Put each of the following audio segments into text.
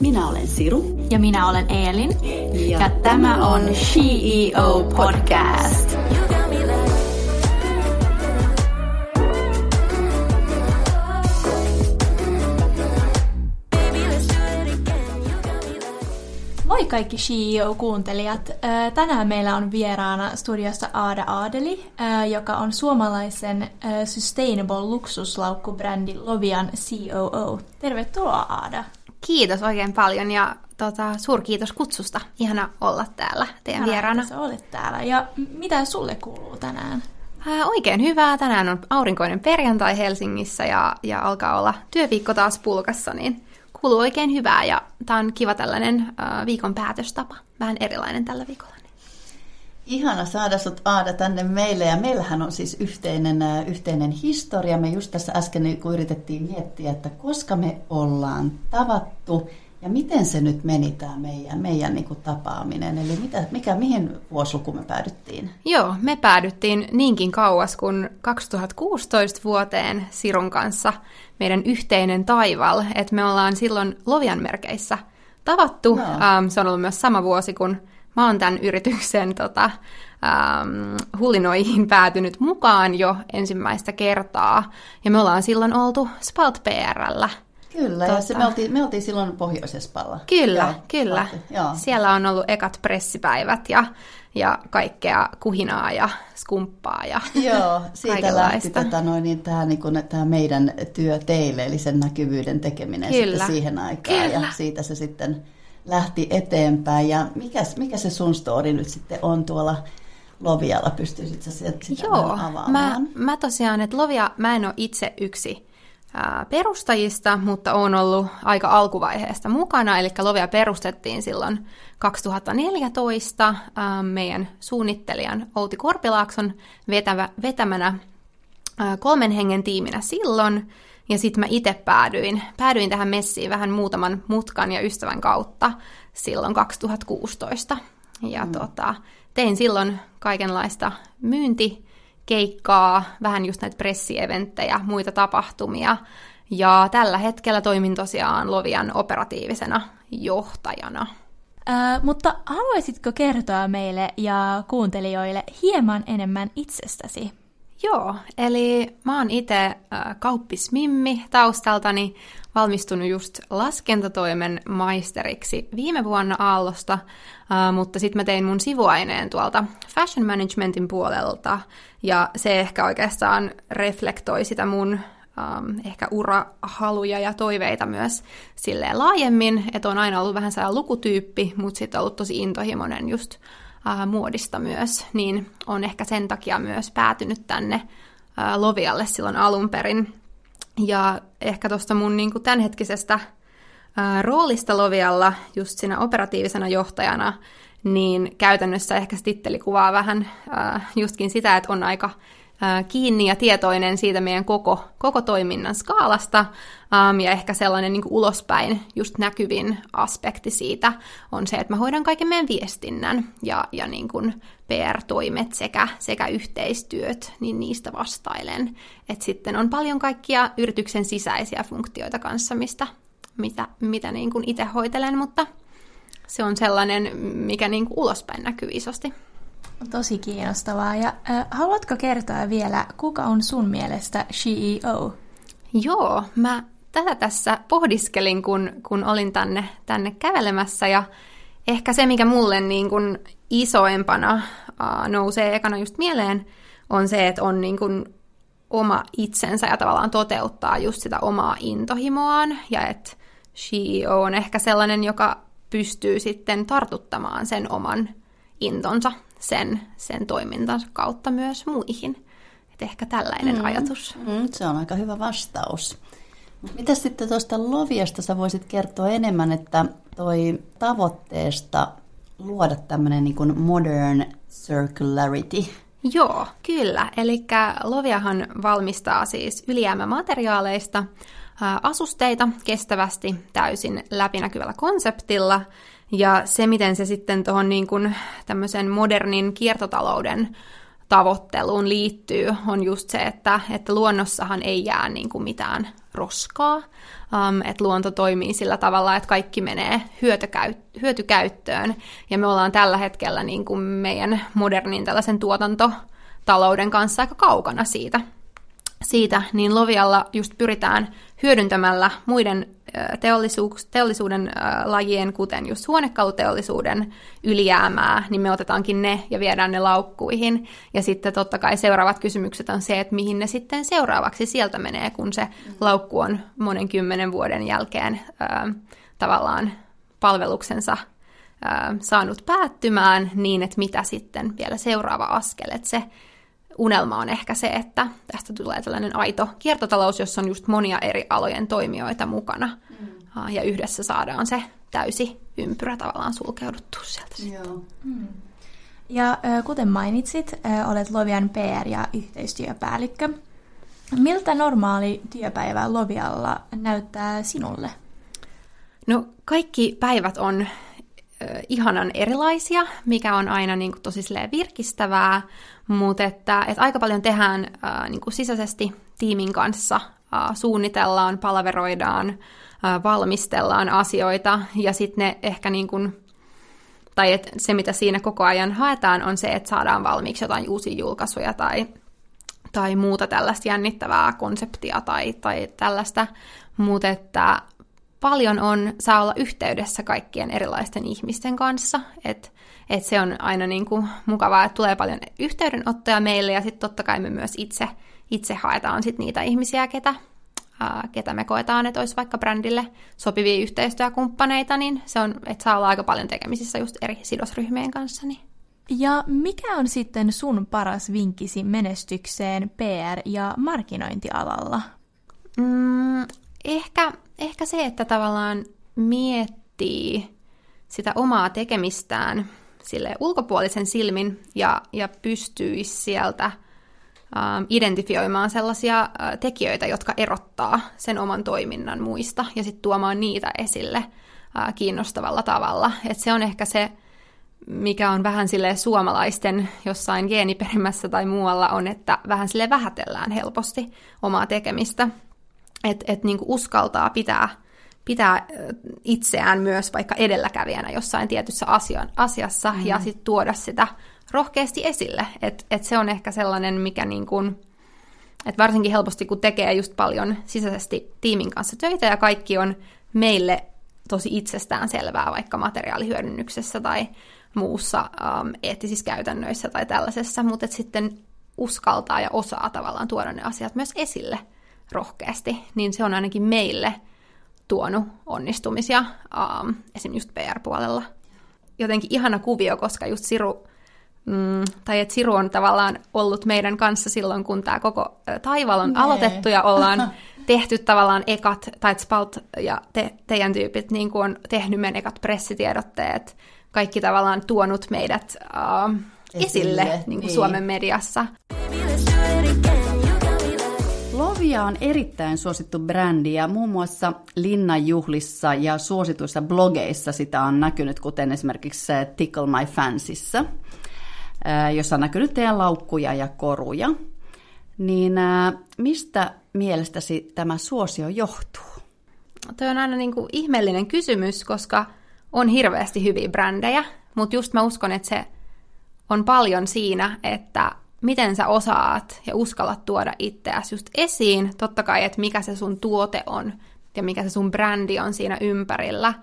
Minä olen Siru. Ja minä olen Eelin. Ja, ja tämä on CEO Podcast. Moi kaikki CEO-kuuntelijat! Tänään meillä on vieraana studiossa Aada Adeli, joka on suomalaisen Sustainable luksuslaukkubrändi Lovian COO. Tervetuloa Aada! Kiitos oikein paljon ja tota, suurkiitos kutsusta. Ihana olla täällä teidän Ihana, vieraana. Että olet täällä. Ja mitä sulle kuuluu tänään? Ää, oikein hyvää. Tänään on aurinkoinen perjantai Helsingissä ja, ja alkaa olla työviikko taas pulkassa, niin kuuluu oikein hyvää. Ja tämä on kiva tällainen ää, viikon päätöstapa. Vähän erilainen tällä viikolla. Ihana saada sut Aada tänne meille ja meillähän on siis yhteinen, yhteinen historia. Me just tässä äsken kun yritettiin miettiä, että koska me ollaan tavattu ja miten se nyt meni tämä meidän, meidän niin kuin tapaaminen. Eli mitä, mikä, mihin vuosiluku me päädyttiin? Joo, me päädyttiin niinkin kauas kuin 2016 vuoteen Sirun kanssa meidän yhteinen taival, että me ollaan silloin Lovian merkeissä tavattu. Um, se on ollut myös sama vuosi, kun mä oon tämän yrityksen tota, ähm, hulinoihin päätynyt mukaan jo ensimmäistä kertaa. Ja me ollaan silloin oltu Spalt PRllä. Kyllä, tota... ja se, me, oltiin, me oltiin silloin Pohjoisespalla. Kyllä, joo, kyllä. Joo. Siellä on ollut ekat pressipäivät ja, ja kaikkea kuhinaa ja skumppaa ja Joo, siitä lähti tota, noin, niin, tämä, niin kuin, tämä meidän työ teille, eli sen näkyvyyden tekeminen kyllä. sitten siihen aikaan. Kyllä. Ja siitä se sitten lähti eteenpäin. Ja mikä, mikä se sun story nyt sitten on tuolla Lovialla? Pystyisit sä sitä Joo, avaamaan? Mä, mä tosiaan, että Lovia, mä en ole itse yksi ää, perustajista, mutta on ollut aika alkuvaiheesta mukana. Eli Lovia perustettiin silloin 2014 ää, meidän suunnittelijan Outi Korpilaakson vetävä, vetämänä ää, kolmen hengen tiiminä silloin. Ja sitten mä itse päädyin, päädyin tähän messiin vähän muutaman mutkan ja ystävän kautta silloin 2016. Ja mm. tota, tein silloin kaikenlaista myyntikeikkaa, vähän just näitä pressieventtejä, muita tapahtumia. Ja tällä hetkellä toimin tosiaan Lovian operatiivisena johtajana. Äh, mutta haluaisitko kertoa meille ja kuuntelijoille hieman enemmän itsestäsi? Joo, eli mä oon itse äh, kauppismimmi taustaltani, valmistunut just laskentatoimen maisteriksi viime vuonna Aallosta, äh, mutta sitten mä tein mun sivuaineen tuolta fashion managementin puolelta, ja se ehkä oikeastaan reflektoi sitä mun um, ehkä urahaluja ja toiveita myös silleen laajemmin, että on aina ollut vähän sellainen lukutyyppi, mutta sitten ollut tosi intohimoinen just äh, muodista myös, niin on ehkä sen takia myös päätynyt tänne äh, Lovialle silloin alun perin. Ja ehkä tuosta mun niin kuin tämänhetkisestä äh, roolista Lovialla, just siinä operatiivisena johtajana, niin käytännössä ehkä titteli kuvaa vähän äh, justkin sitä, että on aika kiinni ja tietoinen siitä meidän koko, koko toiminnan skaalasta, um, ja ehkä sellainen niin ulospäin just näkyvin aspekti siitä on se, että mä hoidan kaiken meidän viestinnän ja, ja niin kuin PR-toimet sekä, sekä yhteistyöt, niin niistä vastailen. Et sitten on paljon kaikkia yrityksen sisäisiä funktioita kanssa, mistä, mitä, mitä niin kuin itse hoitelen, mutta se on sellainen, mikä niin kuin ulospäin näkyy isosti. Tosi kiinnostavaa. Ja äh, haluatko kertoa vielä, kuka on sun mielestä CEO? Joo, mä tätä tässä pohdiskelin, kun, kun olin tänne, tänne kävelemässä. Ja ehkä se, mikä mulle niin kuin isoempana äh, nousee ekana just mieleen, on se, että on niin kuin oma itsensä ja tavallaan toteuttaa just sitä omaa intohimoaan. Ja että CEO on ehkä sellainen, joka pystyy sitten tartuttamaan sen oman intonsa sen, sen toimintansa kautta myös muihin. Et ehkä tällainen mm. ajatus. Mm, se on aika hyvä vastaus. Mitä sitten tuosta Loviasta sä voisit kertoa enemmän, että toi tavoitteesta luoda tämmöinen niin modern circularity? Joo, kyllä. Eli Loviahan valmistaa siis ylijäämämateriaaleista asusteita kestävästi täysin läpinäkyvällä konseptilla – ja se, miten se sitten tuohon niin kuin tämmöisen modernin kiertotalouden tavoitteluun liittyy, on just se, että, että luonnossahan ei jää niin kuin mitään roskaa, um, että luonto toimii sillä tavalla, että kaikki menee hyötykäyt- hyötykäyttöön, ja me ollaan tällä hetkellä niin kuin meidän modernin tällaisen tuotantotalouden kanssa aika kaukana siitä, siitä, niin Lovialla just pyritään hyödyntämällä muiden teollisuuden lajien, kuten just huonekaluteollisuuden ylijäämää, niin me otetaankin ne ja viedään ne laukkuihin. Ja sitten totta kai seuraavat kysymykset on se, että mihin ne sitten seuraavaksi sieltä menee, kun se laukku on monen kymmenen vuoden jälkeen ää, tavallaan palveluksensa ää, saanut päättymään, niin että mitä sitten vielä seuraava askel, että se unelma on ehkä se, että tästä tulee tällainen aito kiertotalous, jossa on just monia eri alojen toimijoita mukana. Mm. Ja yhdessä saadaan se täysi ympyrä tavallaan sulkeuduttua sieltä. Joo. Mm. Ja kuten mainitsit, olet Lovian PR- ja yhteistyöpäällikkö. Miltä normaali työpäivä Lovialla näyttää sinulle? No kaikki päivät on ihanan erilaisia, mikä on aina niin kuin, tosi virkistävää, mutta että, että aika paljon tehdään ää, niin kuin sisäisesti tiimin kanssa, suunnitellaan, palaveroidaan, valmistellaan asioita ja sitten ne ehkä niin kuin, tai et se mitä siinä koko ajan haetaan on se, että saadaan valmiiksi jotain uusia julkaisuja tai, tai muuta tällaista jännittävää konseptia tai, tai tällaista, mutta että paljon on, saa olla yhteydessä kaikkien erilaisten ihmisten kanssa, että et se on aina niin kuin mukavaa, että tulee paljon yhteydenottoja meille ja sitten totta kai me myös itse, itse haetaan sit niitä ihmisiä, ketä, ää, ketä me koetaan, että olisi vaikka brändille sopivia yhteistyökumppaneita, niin se on, että saa olla aika paljon tekemisissä just eri sidosryhmien kanssa. Niin. Ja mikä on sitten sun paras vinkkisi menestykseen PR- ja markkinointialalla? Mm, ehkä ehkä se, että tavallaan miettii sitä omaa tekemistään sille ulkopuolisen silmin ja, ja pystyisi sieltä ähm, identifioimaan sellaisia äh, tekijöitä, jotka erottaa sen oman toiminnan muista ja sitten tuomaan niitä esille äh, kiinnostavalla tavalla. Et se on ehkä se, mikä on vähän sille suomalaisten jossain geeniperimässä tai muualla on, että vähän sille vähätellään helposti omaa tekemistä että et niinku uskaltaa pitää, pitää itseään myös vaikka edelläkävijänä jossain tietyssä asian, asiassa mm. ja sitten tuoda sitä rohkeasti esille. Että et se on ehkä sellainen, mikä niinku, että varsinkin helposti kun tekee just paljon sisäisesti tiimin kanssa töitä ja kaikki on meille tosi itsestään selvää vaikka materiaalihyödynnyksessä tai muussa um, eettisissä käytännöissä tai tällaisessa, mutta sitten uskaltaa ja osaa tavallaan tuoda ne asiat myös esille – rohkeasti, niin se on ainakin meille tuonut onnistumisia um, esim. just PR-puolella. Jotenkin ihana kuvio, koska just Siru, mm, tai että Siru on tavallaan ollut meidän kanssa silloin, kun tämä koko taival on nee. aloitettu ja ollaan tehty tavallaan ekat, tai Spalt ja te, teidän tyypit niin kuin on tehnyt meidän ekat pressitiedotteet, kaikki tavallaan tuonut meidät uh, esille, esille niin kuin niin. Suomen mediassa. Lovia on erittäin suosittu brändi ja muun muassa linnanjuhlissa ja suosituissa blogeissa sitä on näkynyt, kuten esimerkiksi Tickle My Fancyssä, jossa on näkynyt teidän laukkuja ja koruja. Niin mistä mielestäsi tämä suosio johtuu? Tuo on aina niin kuin ihmeellinen kysymys, koska on hirveästi hyviä brändejä, mutta just mä uskon, että se on paljon siinä, että miten sä osaat ja uskallat tuoda itseäsi just esiin. Totta kai, että mikä se sun tuote on ja mikä se sun brändi on siinä ympärillä.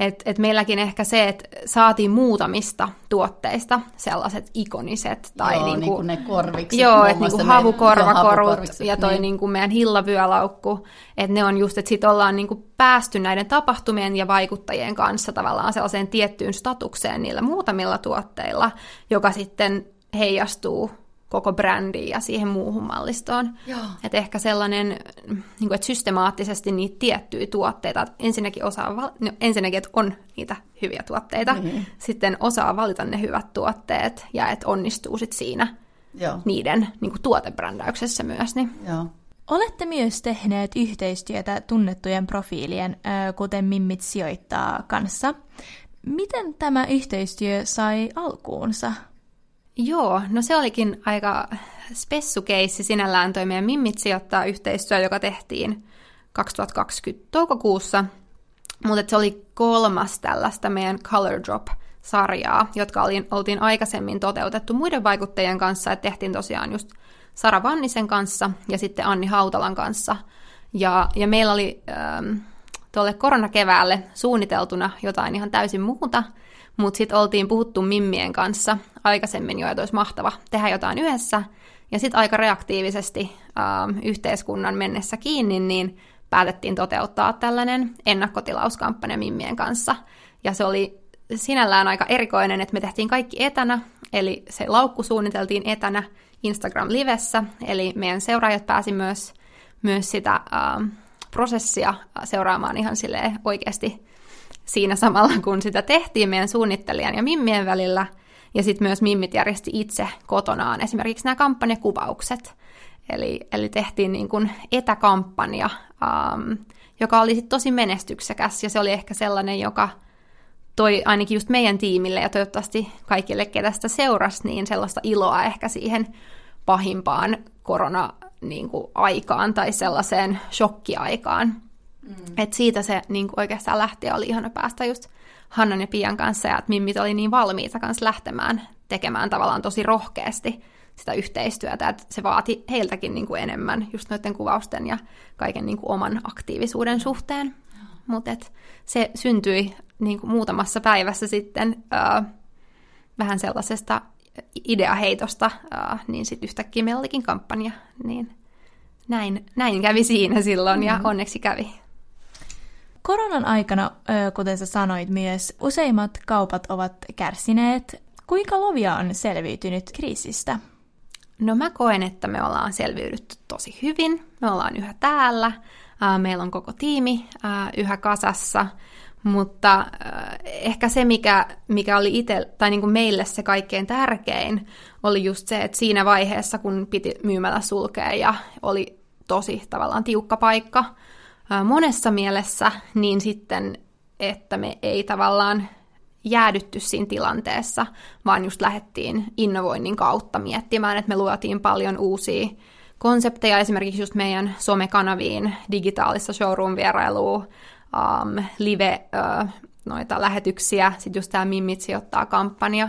Et, et meilläkin ehkä se, että saatiin muutamista tuotteista sellaiset ikoniset. Tai joo, niinku, niin ne korvikset. Joo, että niinku havukorvakorut ja toi niin. niinku meidän hillavyölaukku. Että ne on just, että sit ollaan niinku päästy näiden tapahtumien ja vaikuttajien kanssa tavallaan sellaiseen tiettyyn statukseen niillä muutamilla tuotteilla, joka sitten heijastuu koko brändiin ja siihen muuhun mallistoon. Että ehkä sellainen, niin kuin, että systemaattisesti niitä tiettyjä tuotteita, ensinnäkin, osaa, no, ensinnäkin, että on niitä hyviä tuotteita, mm-hmm. sitten osaa valita ne hyvät tuotteet ja että onnistuu sit siinä Joo. niiden niin kuin, tuotebrändäyksessä myös. Niin. Joo. Olette myös tehneet yhteistyötä tunnettujen profiilien, kuten Mimmit sijoittaa kanssa. Miten tämä yhteistyö sai alkuunsa? Joo, no se olikin aika spessukeissi sinällään toi meidän Mimmit sijoittaa yhteistyö, joka tehtiin 2020 toukokuussa. Mutta se oli kolmas tällaista meidän Color Drop-sarjaa, jotka oli, oltiin aikaisemmin toteutettu muiden vaikuttajien kanssa, että tehtiin tosiaan just Sara Vannisen kanssa ja sitten Anni Hautalan kanssa. Ja, ja meillä oli ähm, tuolle koronakeväälle suunniteltuna jotain ihan täysin muuta, mutta sitten oltiin puhuttu Mimmien kanssa aikaisemmin jo, että olisi mahtava tehdä jotain yhdessä. Ja sitten aika reaktiivisesti ähm, yhteiskunnan mennessä kiinni, niin päätettiin toteuttaa tällainen ennakkotilauskampanja Mimmien kanssa. Ja se oli sinällään aika erikoinen, että me tehtiin kaikki etänä, eli se laukku suunniteltiin etänä Instagram-livessä, eli meidän seuraajat pääsi myös, myös sitä äh, prosessia seuraamaan ihan silleen oikeasti siinä samalla, kun sitä tehtiin meidän suunnittelijan ja Mimmien välillä. Ja sitten myös Mimmit järjesti itse kotonaan esimerkiksi nämä kampanjakuvaukset. Eli, eli tehtiin niin kuin etäkampanja, um, joka oli sit tosi menestyksekäs ja se oli ehkä sellainen, joka toi ainakin just meidän tiimille ja toivottavasti kaikille, ketä sitä seurasi, niin sellaista iloa ehkä siihen pahimpaan korona-aikaan tai sellaiseen shokkiaikaan. Mm. Et siitä se niin kuin oikeastaan lähti oli ihana päästä just Hannan ja Pian kanssa ja että mimmit oli niin valmiita kanssa lähtemään tekemään tavallaan tosi rohkeasti sitä yhteistyötä, että se vaati heiltäkin niin kuin enemmän just noiden kuvausten ja kaiken niin kuin oman aktiivisuuden suhteen. Mutta se syntyi niin kuin muutamassa päivässä sitten öö, vähän sellaisesta ideaheitosta, öö, niin sitten yhtäkkiä meillä olikin kampanja, niin näin, näin kävi siinä silloin mm-hmm. ja onneksi kävi. Koronan aikana, kuten sä sanoit myös, useimmat kaupat ovat kärsineet. Kuinka Lovia on selviytynyt kriisistä? No mä koen, että me ollaan selviydytty tosi hyvin. Me ollaan yhä täällä. Meillä on koko tiimi yhä kasassa. Mutta ehkä se, mikä, mikä oli itse, tai niin kuin meille se kaikkein tärkein, oli just se, että siinä vaiheessa, kun piti myymällä sulkea ja oli tosi tavallaan tiukka paikka, monessa mielessä, niin sitten, että me ei tavallaan jäädytty siinä tilanteessa, vaan just lähdettiin innovoinnin kautta miettimään, että me luotiin paljon uusia konsepteja, esimerkiksi just meidän somekanaviin, digitaalista showroom-vierailua, um, live uh, noita lähetyksiä, sitten just tämä Mimmit sijoittaa kampanja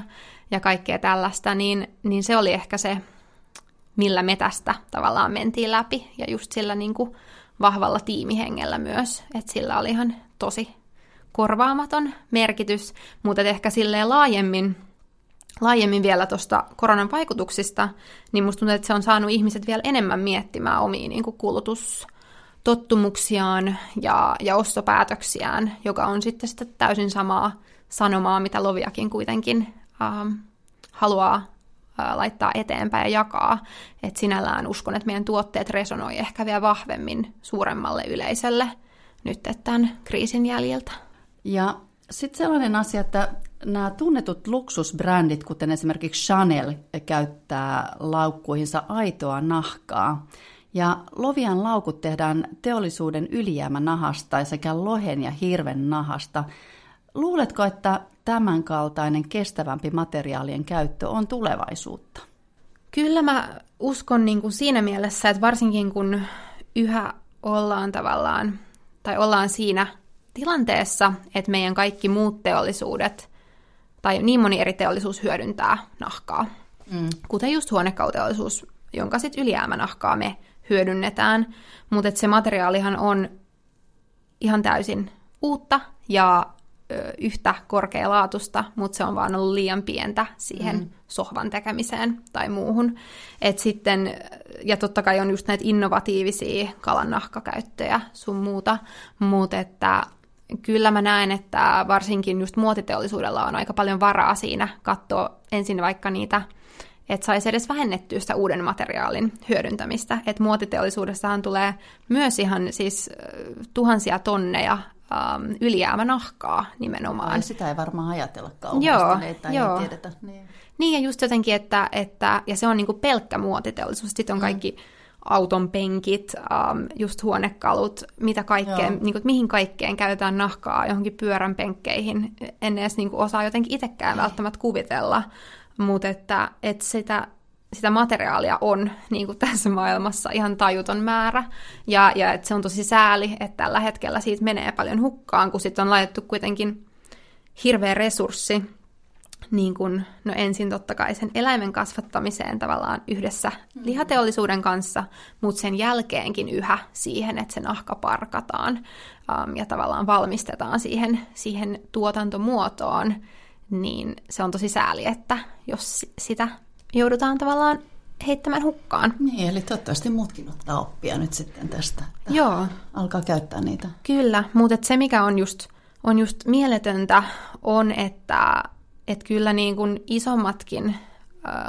ja kaikkea tällaista, niin, niin se oli ehkä se, millä me tästä tavallaan mentiin läpi, ja just sillä niin kuin vahvalla tiimihengellä myös, että sillä oli ihan tosi korvaamaton merkitys, mutta ehkä silleen laajemmin, laajemmin vielä tuosta koronan vaikutuksista, niin musta tuntuu, että se on saanut ihmiset vielä enemmän miettimään omia niin kulutustottumuksiaan ja, ja ostopäätöksiään, joka on sitten sitä täysin samaa sanomaa, mitä Loviakin kuitenkin ähm, haluaa laittaa eteenpäin ja jakaa. Et sinällään uskon, että meidän tuotteet resonoi ehkä vielä vahvemmin suuremmalle yleisölle nyt tämän kriisin jäljiltä. Ja sitten sellainen asia, että nämä tunnetut luksusbrändit, kuten esimerkiksi Chanel, käyttää laukkuihinsa aitoa nahkaa. Ja Lovian laukut tehdään teollisuuden ylijäämänahasta sekä lohen ja hirven nahasta. Luuletko, että tämänkaltainen kestävämpi materiaalien käyttö on tulevaisuutta? Kyllä mä uskon niin kuin siinä mielessä, että varsinkin kun yhä ollaan tavallaan, tai ollaan siinä tilanteessa, että meidän kaikki muut teollisuudet, tai niin moni eri teollisuus hyödyntää nahkaa. Mm. Kuten just huonekauteollisuus, jonka sitten ylijäämänahkaa me hyödynnetään. Mutta se materiaalihan on ihan täysin uutta ja yhtä korkealaatusta, mutta se on vaan ollut liian pientä siihen mm. sohvan tekemiseen tai muuhun. Et sitten, ja totta kai on just näitä innovatiivisia kalan nahkakäyttöjä sun muuta, mutta että kyllä mä näen, että varsinkin just muotiteollisuudella on aika paljon varaa siinä katsoa ensin vaikka niitä että saisi edes vähennettyä sitä uuden materiaalin hyödyntämistä. Että muotiteollisuudessahan tulee myös ihan siis tuhansia tonneja um, ylijäämänahkaa nimenomaan. Ja sitä ei varmaan ajatella kauheasti, joo, niin, tai joo. ei tiedetä. Niin. niin, ja just jotenkin, että, että ja se on niinku pelkkä muotiteollisuus. Sitten on mm. kaikki mm. auton penkit, um, just huonekalut, mitä kaikkeen, niinku, mihin kaikkeen käytetään nahkaa johonkin pyörän penkkeihin. En edes niinku, osaa jotenkin itsekään välttämättä kuvitella. mutta että, että sitä, sitä materiaalia on niin kuin tässä maailmassa ihan tajuton määrä, ja, ja että se on tosi sääli, että tällä hetkellä siitä menee paljon hukkaan, kun sitten on laitettu kuitenkin hirveä resurssi niin kun, no ensin totta kai sen eläimen kasvattamiseen tavallaan yhdessä mm. lihateollisuuden kanssa, mutta sen jälkeenkin yhä siihen, että se nahka parkataan um, ja tavallaan valmistetaan siihen, siihen tuotantomuotoon, niin se on tosi sääli, että jos sitä joudutaan tavallaan heittämään hukkaan. Niin, eli toivottavasti muutkin ottaa oppia nyt sitten tästä. Joo. Alkaa käyttää niitä. Kyllä, mutta se mikä on just, on just mieletöntä on, että että kyllä niin kuin isommatkin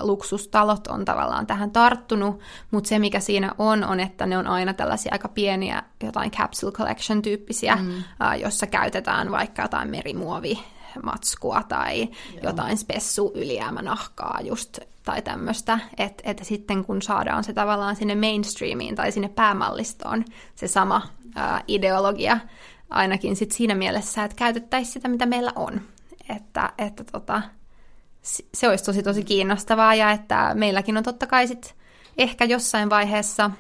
luksustalot on tavallaan tähän tarttunut, mutta se mikä siinä on, on, että ne on aina tällaisia aika pieniä jotain capsule collection tyyppisiä, mm. jossa käytetään vaikka jotain merimuovi matskua tai Joo. jotain spessu ylijäämänahkaa just tai tämmöistä, että et sitten kun saadaan se tavallaan sinne mainstreamiin tai sinne päämallistoon se sama ää, ideologia, ainakin sit siinä mielessä, että käytettäisiin sitä, mitä meillä on. Että, että tota, se olisi tosi tosi kiinnostavaa ja että meilläkin on totta kai sit ehkä jossain vaiheessa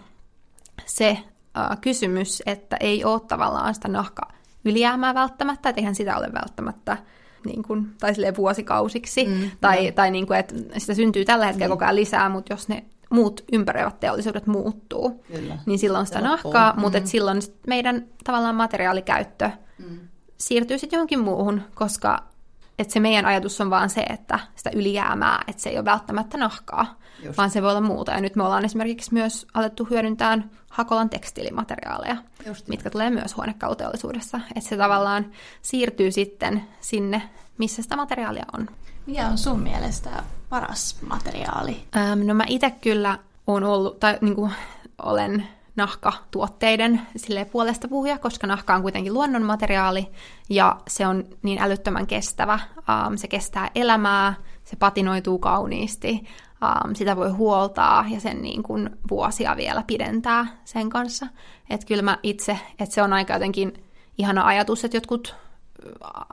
se uh, kysymys, että ei ole tavallaan sitä nahka ylijäämää välttämättä, että eihän sitä ole välttämättä niin kuin, tai vuosikausiksi, mm, tai, tai niin kuin, että sitä syntyy tällä hetkellä mm. koko ajan lisää, mutta jos ne muut ympäröivät teollisuudet muuttuu, Kyllä. niin silloin sitä nahkaa, mm. mutta silloin meidän tavallaan materiaalikäyttö mm. siirtyy sitten johonkin muuhun, koska että se meidän ajatus on vaan se, että sitä ylijäämää, että se ei ole välttämättä nahkaa, Just. vaan se voi olla muuta. Ja nyt me ollaan esimerkiksi myös alettu hyödyntää Hakolan tekstiilimateriaaleja, Just mitkä tulee myös huonekaluteollisuudessa. Että se tavallaan siirtyy sitten sinne, missä sitä materiaalia on. Mikä on sun mielestä paras materiaali? Ähm, no mä itse kyllä on ollut, tai niin kuin, olen nahkatuotteiden sille puolesta puhuja, koska nahka on kuitenkin luonnonmateriaali ja se on niin älyttömän kestävä. Um, se kestää elämää, se patinoituu kauniisti, um, sitä voi huoltaa ja sen niin kuin vuosia vielä pidentää sen kanssa. Että kyllä mä itse, että se on aika jotenkin ihana ajatus, että jotkut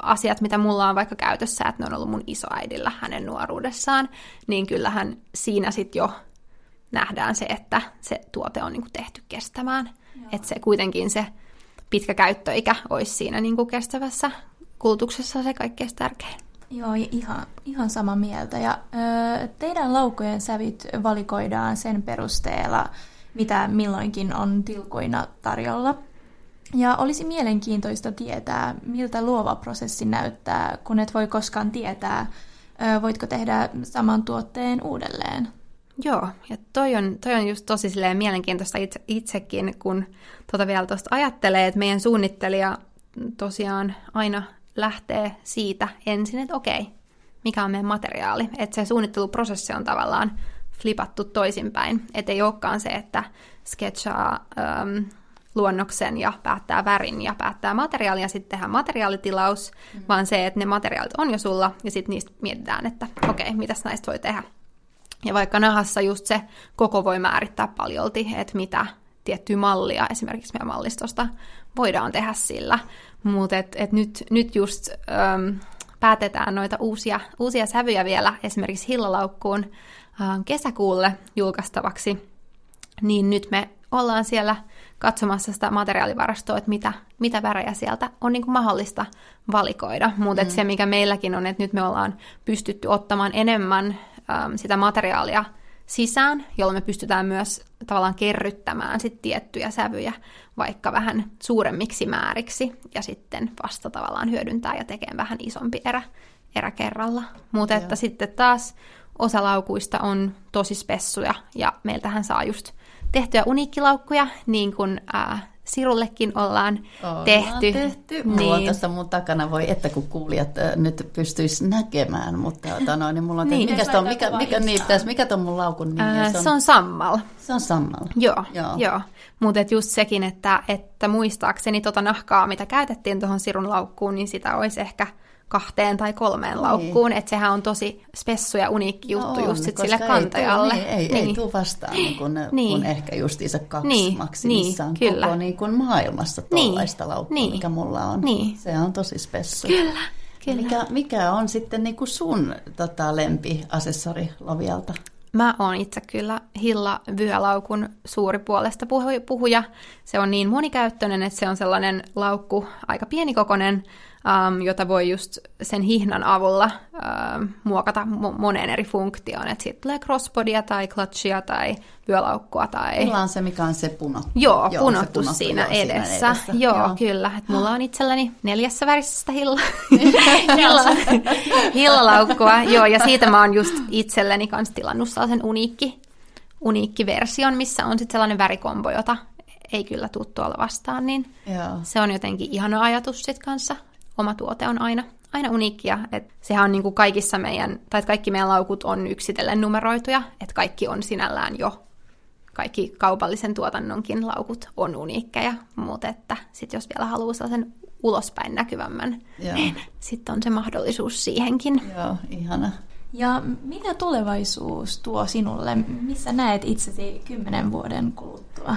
asiat, mitä mulla on vaikka käytössä, että ne on ollut mun isoäidillä hänen nuoruudessaan, niin kyllähän siinä sitten jo nähdään se, että se tuote on niin kuin tehty kestämään. Että se kuitenkin se pitkä käyttöikä olisi siinä niin kuin kestävässä kulutuksessa se kaikkein tärkein. Joo, ihan, ihan sama mieltä. Ja ö, teidän laukkojen sävit valikoidaan sen perusteella, mitä milloinkin on tilkoina tarjolla. Ja olisi mielenkiintoista tietää, miltä luova prosessi näyttää, kun et voi koskaan tietää, ö, voitko tehdä saman tuotteen uudelleen. Joo, ja toi on, toi on just tosi silleen mielenkiintoista itse, itsekin, kun tota vielä tuosta ajattelee, että meidän suunnittelija tosiaan aina lähtee siitä ensin, että okei, mikä on meidän materiaali. Että se suunnitteluprosessi on tavallaan flipattu toisinpäin. Että ei olekaan se, että sketchaa ähm, luonnoksen ja päättää värin ja päättää materiaalia ja sitten tehdään materiaalitilaus, mm. vaan se, että ne materiaalit on jo sulla ja sitten niistä mietitään, että okei, mitäs näistä voi tehdä. Ja vaikka nahassa just se koko voi määrittää paljolti, että mitä tiettyä mallia esimerkiksi meidän mallistosta voidaan tehdä sillä. Mutta et, et nyt, nyt just äm, päätetään noita uusia, uusia sävyjä vielä esimerkiksi hillalaukkuun äm, kesäkuulle julkaistavaksi, niin nyt me ollaan siellä katsomassa sitä materiaalivarastoa, että mitä, mitä värejä sieltä on niin kuin mahdollista valikoida. Mutta mm. se, mikä meilläkin on, että nyt me ollaan pystytty ottamaan enemmän äm, sitä materiaalia sisään, jolloin me pystytään myös tavallaan kerryttämään sit tiettyjä sävyjä vaikka vähän suuremmiksi määriksi ja sitten vasta tavallaan hyödyntää ja tekee vähän isompi erä, erä kerralla. Mutta että sitten taas osa laukuista on tosi spessuja ja meiltähän saa just tehtyjä uniikkilaukkuja, niin kuin ää, Sirullekin ollaan, ollaan tehty. tehty. Niin. Mulla on tässä mun takana, voi että kun kuulijat äh, nyt pystyis näkemään, mutta ota, no, niin mulla on niin. mikä, on, mikä, mikä, niin, tässä, mikä on mun laukun nimi? Ää, se, on, se on Sammal. Se on Sammal. Joo, joo. joo. mutta just sekin, että, että muistaakseni tota nahkaa, mitä käytettiin tuohon Sirun laukkuun, niin sitä olisi ehkä – kahteen tai kolmeen niin. laukkuun, että sehän on tosi spessu ja uniikki juttu no, just sit sille kantajalle. Ei, tuu, niin, ei, niin. ei tule vastaan niin kun, niin. kun ehkä justiinsa kaksi niin. maksimissaan niin, kyllä. koko niin kuin maailmassa tuollaista niin. laukkua, niin. mikä mulla on. Niin. Se on tosi spessu. Kyllä. Kyllä. Mikä, mikä on sitten niin kuin sun tota, lempiasessori Lovialta? Mä oon itse kyllä Hilla Vyölaukun suuri puolesta puhuja. Se on niin monikäyttöinen, että se on sellainen laukku, aika pienikokoinen, um, jota voi just sen hihnan avulla um, muokata moneen eri funktioon. Että siitä tulee crossbodia tai clutchia tai vyölaukkua. Tai... Mulla on se, mikä on se punottu. Joo, joo punottu, punottu siinä, joo, edessä. siinä edessä. Joo, joo, kyllä. Et mulla on itselläni neljässä värisestä hilla. hilla, hillalaukkua. Joo, ja siitä mä oon just itselleni kanssa tilannut sellaisen uniikki, uniikki version, missä on sitten sellainen värikombo, jota ei kyllä tuttu olla vastaan, niin Joo. se on jotenkin ihana ajatus sitten kanssa oma tuote on aina, aina uniikkia. Et sehän on niin kuin kaikissa meidän, tai että kaikki meidän laukut on yksitellen numeroituja, että kaikki on sinällään jo, kaikki kaupallisen tuotannonkin laukut on uniikkeja, mutta että sit jos vielä haluaa sellaisen ulospäin näkyvämmän, Joo. niin sitten on se mahdollisuus siihenkin. Joo, ihana. Ja mitä tulevaisuus tuo sinulle? Missä näet itsesi kymmenen vuoden kuluttua?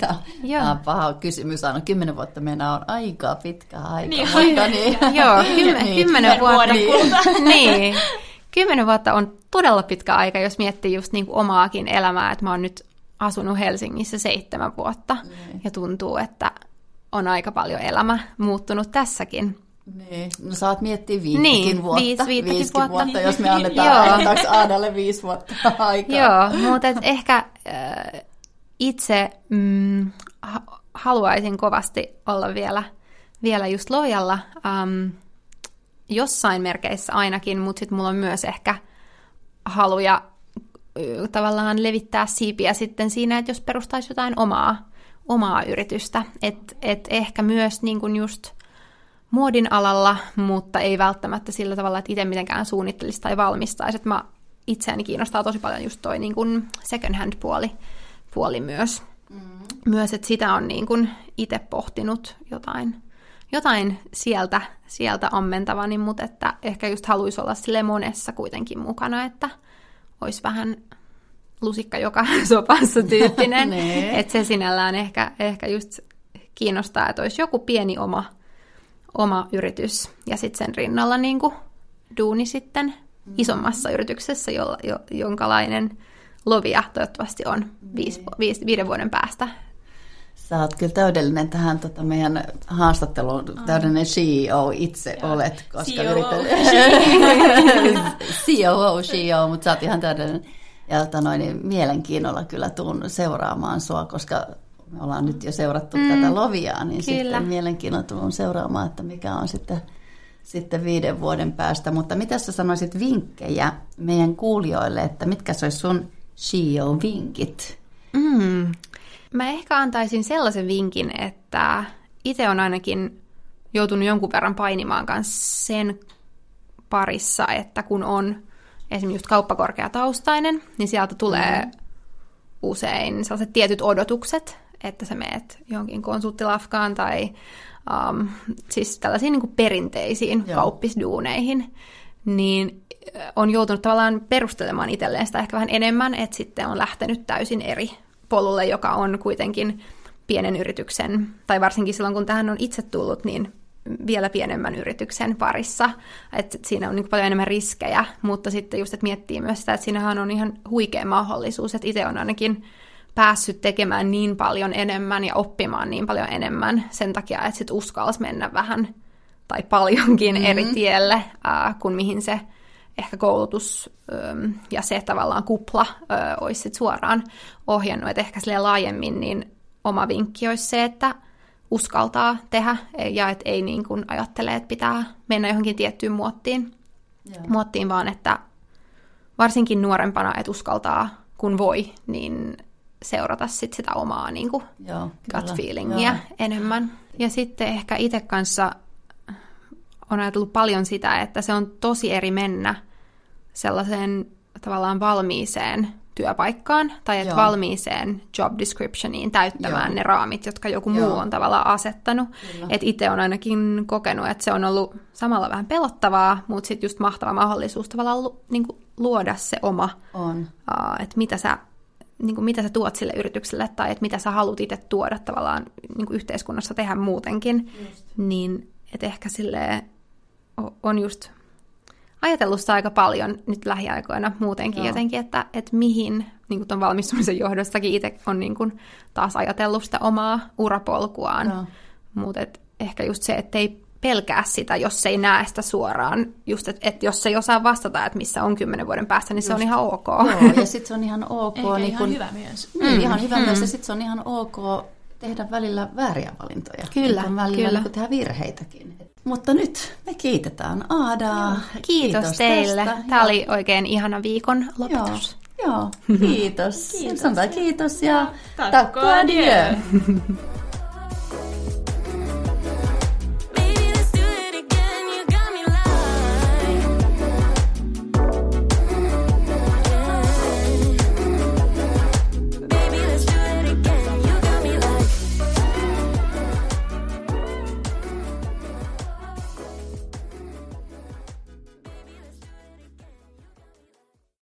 Tämä on paha kysymys. Aina kymmenen vuotta mennä on aika pitkä aika. Niin, mutta niin. Joo, kymmen, niin. kymmenen vuotta. niin. Kymmenen vuotta on todella pitkä aika, jos miettii just niin kuin omaakin elämää, että mä oon nyt asunut Helsingissä seitsemän vuotta niin. ja tuntuu, että on aika paljon elämä muuttunut tässäkin. Niin. No saat miettiä viittäkin niin, vuotta. Viis, viittäkin vuotta. vuotta. jos me annetaan Joo. Aadalle viisi vuotta aikaa. Joo, mutta ehkä äh, itse mm, haluaisin kovasti olla vielä, vielä just lojalla, um, jossain merkeissä ainakin, mutta sitten mulla on myös ehkä haluja tavallaan levittää siipiä sitten siinä, että jos perustaisi jotain omaa, omaa yritystä. Että et ehkä myös niin kuin just muodin alalla, mutta ei välttämättä sillä tavalla, että itse mitenkään suunnittelisi tai valmistaisi. Että mä itseäni kiinnostaa tosi paljon just toi niin kuin second hand puoli, puoli myös. Mm. Myös, että sitä on niin kuin itse pohtinut jotain, jotain sieltä, sieltä ammentavani, mutta että ehkä just haluaisi olla sille monessa kuitenkin mukana, että olisi vähän lusikka joka sopassa tyyppinen. että se sinällään ehkä, ehkä just kiinnostaa, että olisi joku pieni oma, oma yritys ja sitten sen rinnalla niin kuin duuni sitten mm. isommassa yrityksessä, jolla, jo, jonkalainen lovia toivottavasti on viisi, viisi, viiden vuoden päästä. Sä oot kyllä täydellinen tähän tota, meidän haastatteluun, täydellinen CEO itse Joo. olet, koska COO. yrität... COO, CEO, mutta sä oot ihan täydellinen. Ja tota, noin, niin mielenkiinnolla kyllä tuun seuraamaan sua, koska me ollaan nyt jo seurattu mm, tätä loviaa, niin kyllä. sitten mielenkiinnolla tuun seuraamaan, että mikä on sitten sitten viiden vuoden päästä. Mutta mitä sä sanoisit vinkkejä meidän kuulijoille, että mitkä se olisi sun CEO-vinkit? Mm. Mä ehkä antaisin sellaisen vinkin, että itse on ainakin joutunut jonkun verran painimaan kanssa sen parissa, että kun on esimerkiksi just kauppakorkeataustainen, niin sieltä tulee mm. usein sellaiset tietyt odotukset, että sä meet johonkin konsulttilafkaan tai um, siis tällaisiin niin kuin perinteisiin Joo. kauppisduuneihin, niin on joutunut tavallaan perustelemaan itselleen sitä ehkä vähän enemmän, että sitten on lähtenyt täysin eri polulle, joka on kuitenkin pienen yrityksen, tai varsinkin silloin kun tähän on itse tullut, niin vielä pienemmän yrityksen parissa, että siinä on niin paljon enemmän riskejä, mutta sitten just, että miettii myös sitä, että siinähän on ihan huikea mahdollisuus, että itse on ainakin päässyt tekemään niin paljon enemmän ja oppimaan niin paljon enemmän sen takia, että sitten uskalsi mennä vähän tai paljonkin mm-hmm. eri tielle äh, kuin mihin se ehkä koulutus ja se tavallaan kupla olisi sit suoraan ohjannut. että ehkä sille laajemmin niin oma vinkki olisi se, että uskaltaa tehdä ja että ei niin kuin ajattele, että pitää mennä johonkin tiettyyn muottiin, Joo. muottiin vaan että varsinkin nuorempana, että uskaltaa kun voi, niin seurata sit sitä omaa niin kuin Joo, gut feelingiä Joo. enemmän. Ja sitten ehkä itse kanssa on ajatellut paljon sitä, että se on tosi eri mennä sellaiseen tavallaan valmiiseen työpaikkaan tai että valmiiseen job descriptioniin täyttämään Joo. ne raamit, jotka joku Joo. muu on tavallaan asettanut. Että itse on ainakin kokenut, että se on ollut samalla vähän pelottavaa, mutta sitten just mahtava mahdollisuus tavallaan lu, niin kuin luoda se oma, on. Uh, että mitä sä niin kuin mitä sä tuot sille yritykselle tai että mitä sä haluat itse tuoda tavallaan niin kuin yhteiskunnassa tehdä muutenkin, Just. niin että ehkä sille on just ajatellut sitä aika paljon nyt lähiaikoina muutenkin Joo. jotenkin, että, että mihin niin tuon valmistumisen johdostakin itse on niin kuin taas ajatellut sitä omaa urapolkuaan. Mutta ehkä just se, että ei pelkää sitä, jos ei näe sitä suoraan. Just, että et jos ei osaa vastata, että missä on kymmenen vuoden päästä, niin Just. se on ihan ok. Joo, ja sitten se on ihan ok. Eikä niin ihan kun, hyvä myös. Niin, mm, ihan hyvä mm. myös, ja sitten se on ihan ok tehdä välillä vääriä valintoja. Kyllä, on välillä kyllä. Niin tehdä virheitäkin. Mutta nyt me kiitetään Aadaa. Kiitos, kiitos teille. Tästä. Tämä oli oikein ihana viikon lopetus. Joo, joo kiitos. kiitos. Sanotaan kiitos ja takko adieu.